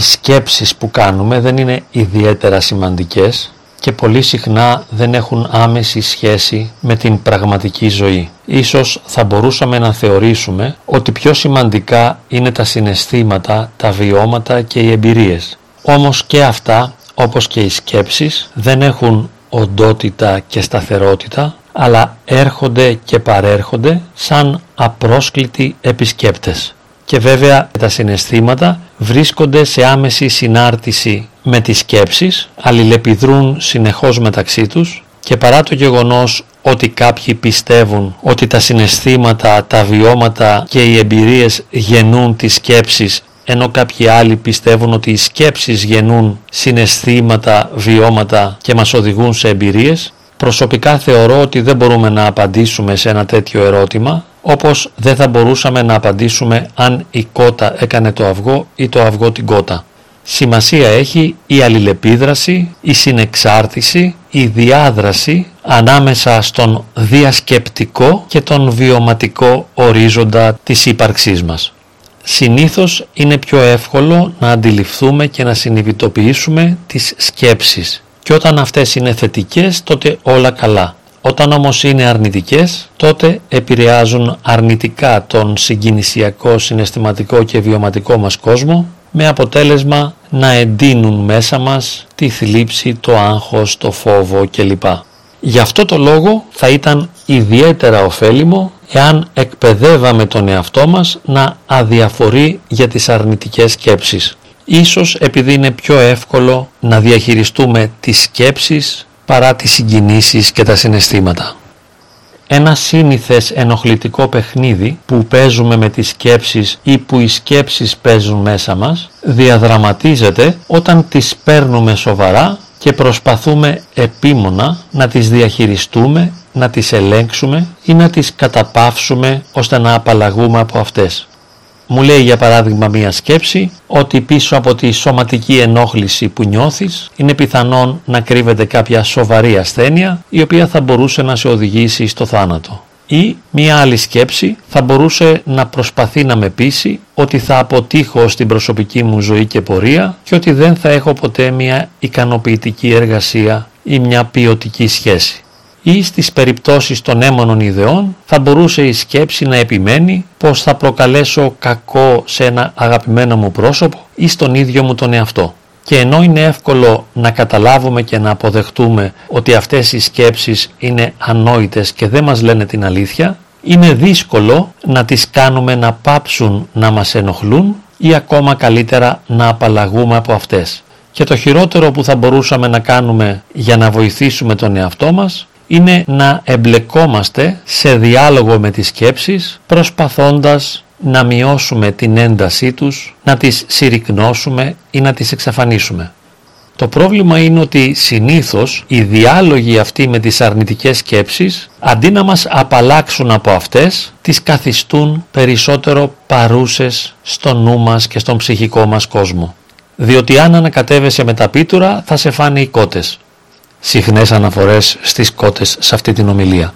οι σκέψεις που κάνουμε δεν είναι ιδιαίτερα σημαντικές και πολύ συχνά δεν έχουν άμεση σχέση με την πραγματική ζωή. Ίσως θα μπορούσαμε να θεωρήσουμε ότι πιο σημαντικά είναι τα συναισθήματα, τα βιώματα και οι εμπειρίες. Όμως και αυτά, όπως και οι σκέψεις, δεν έχουν οντότητα και σταθερότητα, αλλά έρχονται και παρέρχονται σαν απρόσκλητοι επισκέπτες. Και βέβαια τα συναισθήματα βρίσκονται σε άμεση συνάρτηση με τις σκέψεις, αλληλεπιδρούν συνεχώς μεταξύ τους και παρά το γεγονός ότι κάποιοι πιστεύουν ότι τα συναισθήματα, τα βιώματα και οι εμπειρίες γεννούν τις σκέψεις ενώ κάποιοι άλλοι πιστεύουν ότι οι σκέψεις γεννούν συναισθήματα, βιώματα και μας οδηγούν σε εμπειρίες, προσωπικά θεωρώ ότι δεν μπορούμε να απαντήσουμε σε ένα τέτοιο ερώτημα, όπως δεν θα μπορούσαμε να απαντήσουμε αν η κότα έκανε το αυγό ή το αυγό την κότα. Σημασία έχει η αλληλεπίδραση, η συνεξάρτηση, η διάδραση ανάμεσα στον διασκεπτικό και τον βιωματικό ορίζοντα της ύπαρξής μας. Συνήθως είναι πιο εύκολο να αντιληφθούμε και να συνειδητοποιήσουμε τις σκέψεις και όταν αυτές είναι θετικές τότε όλα καλά. Όταν όμως είναι αρνητικές τότε επηρεάζουν αρνητικά τον συγκινησιακό, συναισθηματικό και βιωματικό μας κόσμο με αποτέλεσμα να εντείνουν μέσα μας τη θλίψη, το άγχος, το φόβο κλπ. Γι' αυτό το λόγο θα ήταν ιδιαίτερα ωφέλιμο εάν εκπαιδεύαμε τον εαυτό μας να αδιαφορεί για τις αρνητικές σκέψεις. Ίσως επειδή είναι πιο εύκολο να διαχειριστούμε τις σκέψεις παρά τις συγκινήσεις και τα συναισθήματα. Ένα σύνηθες ενοχλητικό παιχνίδι που παίζουμε με τις σκέψεις ή που οι σκέψεις παίζουν μέσα μας διαδραματίζεται όταν τις παίρνουμε σοβαρά και προσπαθούμε επίμονα να τις διαχειριστούμε, να τις ελέγξουμε ή να τις καταπαύσουμε ώστε να απαλλαγούμε από αυτές. Μου λέει για παράδειγμα μία σκέψη ότι πίσω από τη σωματική ενόχληση που νιώθεις είναι πιθανόν να κρύβεται κάποια σοβαρή ασθένεια η οποία θα μπορούσε να σε οδηγήσει στο θάνατο. Ή μία άλλη σκέψη θα μπορούσε να προσπαθεί να με πείσει ότι θα αποτύχω στην προσωπική μου ζωή και πορεία και ότι δεν θα έχω ποτέ μια ικανοποιητική εργασία ή μια ποιοτική σχέση ή στις περιπτώσεις των έμονων ιδεών θα μπορούσε η σκέψη να επιμένει πως θα προκαλέσω κακό σε ένα αγαπημένο μου πρόσωπο ή στον ίδιο μου τον εαυτό. Και ενώ είναι εύκολο να καταλάβουμε και να αποδεχτούμε ότι αυτές οι σκέψεις είναι ανόητες και δεν μας λένε την αλήθεια, είναι δύσκολο να τις κάνουμε να πάψουν να μας ενοχλούν ή ακόμα καλύτερα να απαλλαγούμε από αυτές. Και το χειρότερο που θα μπορούσαμε να κάνουμε για να βοηθήσουμε τον εαυτό μας είναι να εμπλεκόμαστε σε διάλογο με τις σκέψεις προσπαθώντας να μειώσουμε την έντασή τους, να τις συρρυκνώσουμε ή να τις εξαφανίσουμε. Το πρόβλημα είναι ότι συνήθως οι διάλογοι αυτοί με τις αρνητικές σκέψεις αντί να μας απαλλάξουν από αυτές τις καθιστούν περισσότερο παρούσες στο νου μας και στον ψυχικό μας κόσμο. Διότι αν ανακατεύεσαι με τα πίτουρα θα σε φάνε οι κότες συχνές αναφορές στις κότες σε αυτή την ομιλία.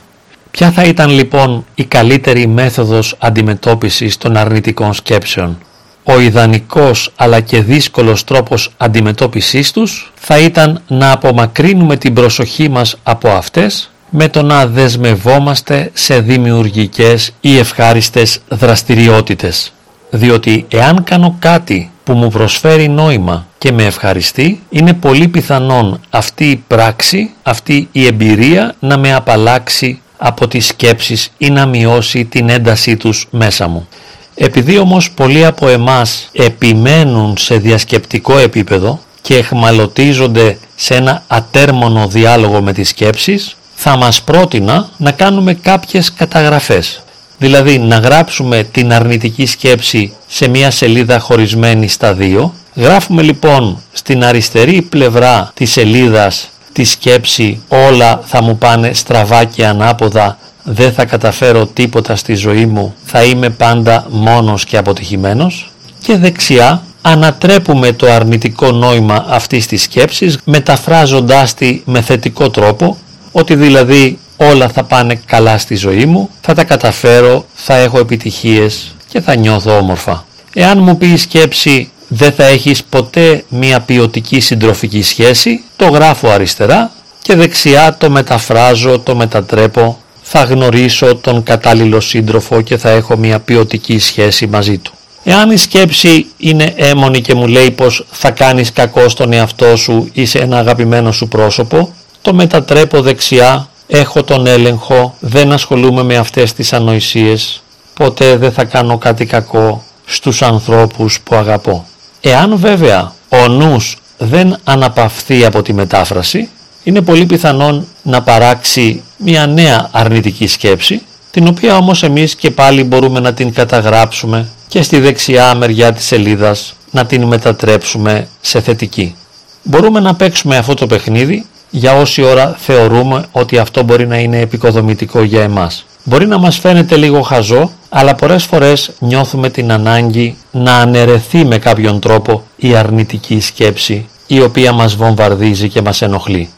Ποια θα ήταν λοιπόν η καλύτερη μέθοδος αντιμετώπισης των αρνητικών σκέψεων; Ο ιδανικός αλλά και δύσκολος τρόπος αντιμετώπισης τους θα ήταν να απομακρύνουμε την προσοχή μας από αυτές με το να δεσμευόμαστε σε δημιουργικές ή ευχάριστες δραστηριότητες. Διότι εάν κάνω κάτι που μου προσφέρει νόημα και με ευχαριστεί, είναι πολύ πιθανόν αυτή η πράξη, αυτή η εμπειρία να με απαλλάξει από τις σκέψεις ή να μειώσει την έντασή τους μέσα μου. Επειδή όμως πολλοί από εμάς επιμένουν σε διασκεπτικό επίπεδο και εχμαλωτίζονται σε ένα ατέρμονο διάλογο με τις σκέψεις, θα μας πρότεινα να κάνουμε κάποιες καταγραφές. Δηλαδή να γράψουμε την αρνητική σκέψη σε μια σελίδα χωρισμένη στα δύο. Γράφουμε λοιπόν στην αριστερή πλευρά της σελίδας τη σκέψη όλα θα μου πάνε στραβά και ανάποδα, δεν θα καταφέρω τίποτα στη ζωή μου, θα είμαι πάντα μόνος και αποτυχημένος. Και δεξιά ανατρέπουμε το αρνητικό νόημα αυτής της σκέψης μεταφράζοντάς τη με θετικό τρόπο, ότι δηλαδή όλα θα πάνε καλά στη ζωή μου, θα τα καταφέρω, θα έχω επιτυχίες και θα νιώθω όμορφα. Εάν μου πει η σκέψη δεν θα έχεις ποτέ μια ποιοτική συντροφική σχέση, το γράφω αριστερά και δεξιά το μεταφράζω, το μετατρέπω, θα γνωρίσω τον κατάλληλο σύντροφο και θα έχω μια ποιοτική σχέση μαζί του. Εάν η σκέψη είναι έμονη και μου λέει πως θα κάνεις κακό στον εαυτό σου ή σε ένα αγαπημένο σου πρόσωπο, το μετατρέπω δεξιά, έχω τον έλεγχο, δεν ασχολούμαι με αυτές τις ανοησίες, ποτέ δεν θα κάνω κάτι κακό στους ανθρώπους που αγαπώ. Εάν βέβαια ο νους δεν αναπαυθεί από τη μετάφραση, είναι πολύ πιθανόν να παράξει μια νέα αρνητική σκέψη, την οποία όμως εμείς και πάλι μπορούμε να την καταγράψουμε και στη δεξιά μεριά της σελίδας να την μετατρέψουμε σε θετική. Μπορούμε να παίξουμε αυτό το παιχνίδι για όση ώρα θεωρούμε ότι αυτό μπορεί να είναι επικοδομητικό για εμάς. Μπορεί να μας φαίνεται λίγο χαζό, αλλά πολλές φορές νιώθουμε την ανάγκη να αναιρεθεί με κάποιον τρόπο η αρνητική σκέψη η οποία μας βομβαρδίζει και μας ενοχλεί.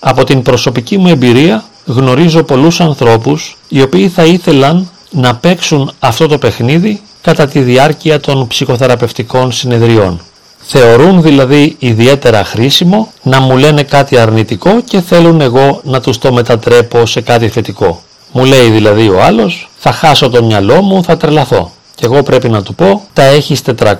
Από την προσωπική μου εμπειρία γνωρίζω πολλούς ανθρώπους οι οποίοι θα ήθελαν να παίξουν αυτό το παιχνίδι κατά τη διάρκεια των ψυχοθεραπευτικών συνεδριών. Θεωρούν δηλαδή ιδιαίτερα χρήσιμο να μου λένε κάτι αρνητικό και θέλουν εγώ να τους το μετατρέπω σε κάτι θετικό. Μου λέει δηλαδή ο άλλος θα χάσω το μυαλό μου, θα τρελαθώ. Και εγώ πρέπει να του πω τα έχεις 400,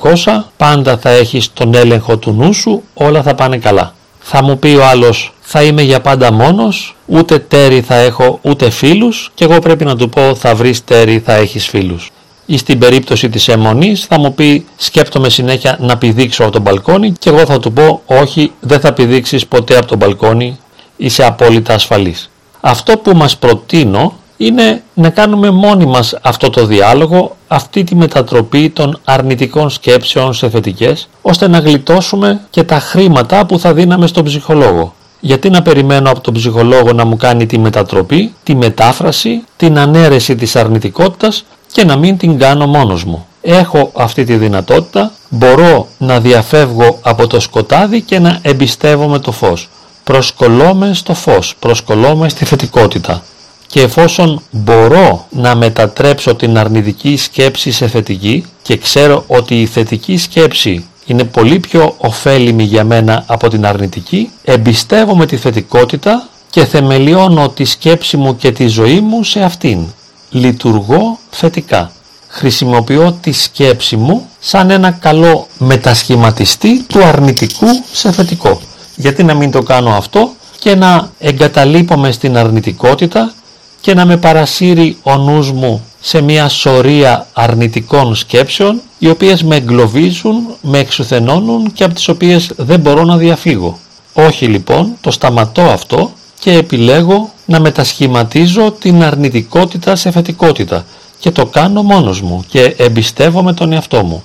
πάντα θα έχεις τον έλεγχο του νου σου, όλα θα πάνε καλά. Θα μου πει ο άλλος θα είμαι για πάντα μόνος, ούτε τέρι θα έχω ούτε φίλους και εγώ πρέπει να του πω θα βρεις τέρι θα έχεις φίλους. Ή στην περίπτωση της αιμονής θα μου πει σκέπτομαι συνέχεια να πηδήξω από τον μπαλκόνι και εγώ θα του πω όχι δεν θα πηδήξεις ποτέ από τον μπαλκόνι, είσαι απόλυτα ασφαλής. Αυτό που μας προτείνω είναι να κάνουμε μόνοι μας αυτό το διάλογο, αυτή τη μετατροπή των αρνητικών σκέψεων σε θετικές, ώστε να γλιτώσουμε και τα χρήματα που θα δίναμε στον ψυχολόγο. Γιατί να περιμένω από τον ψυχολόγο να μου κάνει τη μετατροπή, τη μετάφραση, την ανέρεση της αρνητικότητας και να μην την κάνω μόνος μου. Έχω αυτή τη δυνατότητα, μπορώ να διαφεύγω από το σκοτάδι και να εμπιστεύομαι το φως. Προσκολώμαι στο φως, προσκολώμαι στη θετικότητα. Και εφόσον μπορώ να μετατρέψω την αρνητική σκέψη σε θετική και ξέρω ότι η θετική σκέψη είναι πολύ πιο ωφέλιμη για μένα από την αρνητική, εμπιστεύομαι τη θετικότητα και θεμελιώνω τη σκέψη μου και τη ζωή μου σε αυτήν. Λειτουργώ θετικά. Χρησιμοποιώ τη σκέψη μου σαν ένα καλό μετασχηματιστή του αρνητικού σε θετικό. Γιατί να μην το κάνω αυτό και να εγκαταλείπομαι στην αρνητικότητα και να με παρασύρει ο νους μου σε μια σωρία αρνητικών σκέψεων οι οποίες με εγκλωβίζουν, με εξουθενώνουν και από τις οποίες δεν μπορώ να διαφύγω. Όχι λοιπόν, το σταματώ αυτό και επιλέγω να μετασχηματίζω την αρνητικότητα σε θετικότητα και το κάνω μόνος μου και εμπιστεύομαι τον εαυτό μου.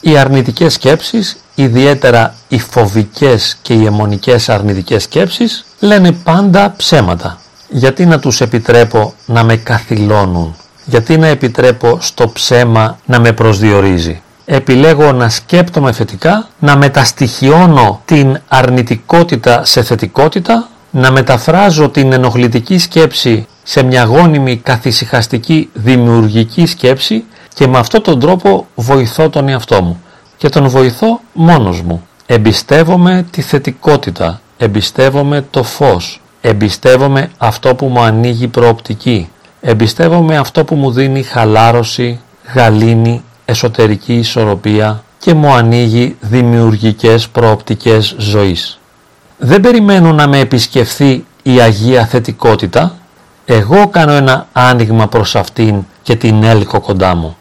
Οι αρνητικές σκέψεις, ιδιαίτερα οι φοβικές και οι αιμονικές αρνητικές σκέψεις, λένε πάντα ψέματα. Γιατί να τους επιτρέπω να με καθυλώνουν, γιατί να επιτρέπω στο ψέμα να με προσδιορίζει; Επιλέγω να σκέπτομαι θετικά, να μεταστοιχιώνω την αρνητικότητα σε θετικότητα, να μεταφράζω την ενοχλητική σκέψη σε μια γόνιμη καθησυχαστική δημιουργική σκέψη και με αυτόν τον τρόπο βοηθώ τον εαυτό μου και τον βοηθώ μόνος μου. Εμπιστεύομαι τη θετικότητα, εμπιστεύομαι το φως, εμπιστεύομαι αυτό που μου ανοίγει προοπτική, εμπιστεύομαι αυτό που μου δίνει χαλάρωση, γαλήνη, εσωτερική ισορροπία και μου ανοίγει δημιουργικές προοπτικές ζωής. Δεν περιμένω να με επισκεφθεί η Αγία Θετικότητα, εγώ κάνω ένα άνοιγμα προς αυτήν και την έλκω κοντά μου.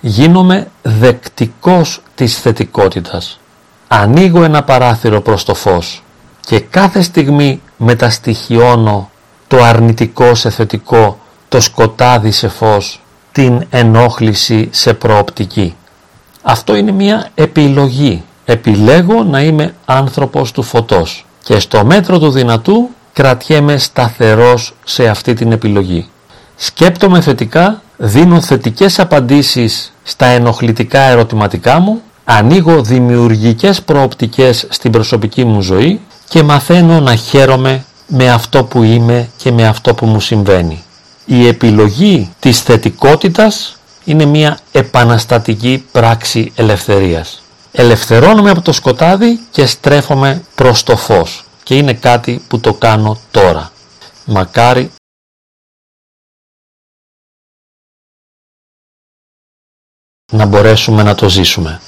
Γίνομαι δεκτικός της θετικότητας. Ανοίγω ένα παράθυρο προς το φως και κάθε στιγμή μεταστοιχιώνω το αρνητικό σε θετικό, το σκοτάδι σε φως, την ενόχληση σε προοπτική. Αυτό είναι μια επιλογή. Επιλέγω να είμαι άνθρωπος του φωτός και στο μέτρο του δυνατού κρατιέμαι σταθερός σε αυτή την επιλογή. Σκέπτομαι θετικά, δίνω θετικές απαντήσεις στα ενοχλητικά ερωτηματικά μου, ανοίγω δημιουργικές προοπτικές στην προσωπική μου ζωή και μαθαίνω να χαίρομαι με αυτό που είμαι και με αυτό που μου συμβαίνει. Η επιλογή της θετικότητας είναι μια επαναστατική πράξη ελευθερίας. Ελευθερώνομαι από το σκοτάδι και στρέφομαι προς το φως και είναι κάτι που το κάνω τώρα. Μακάρι να μπορέσουμε να το ζήσουμε.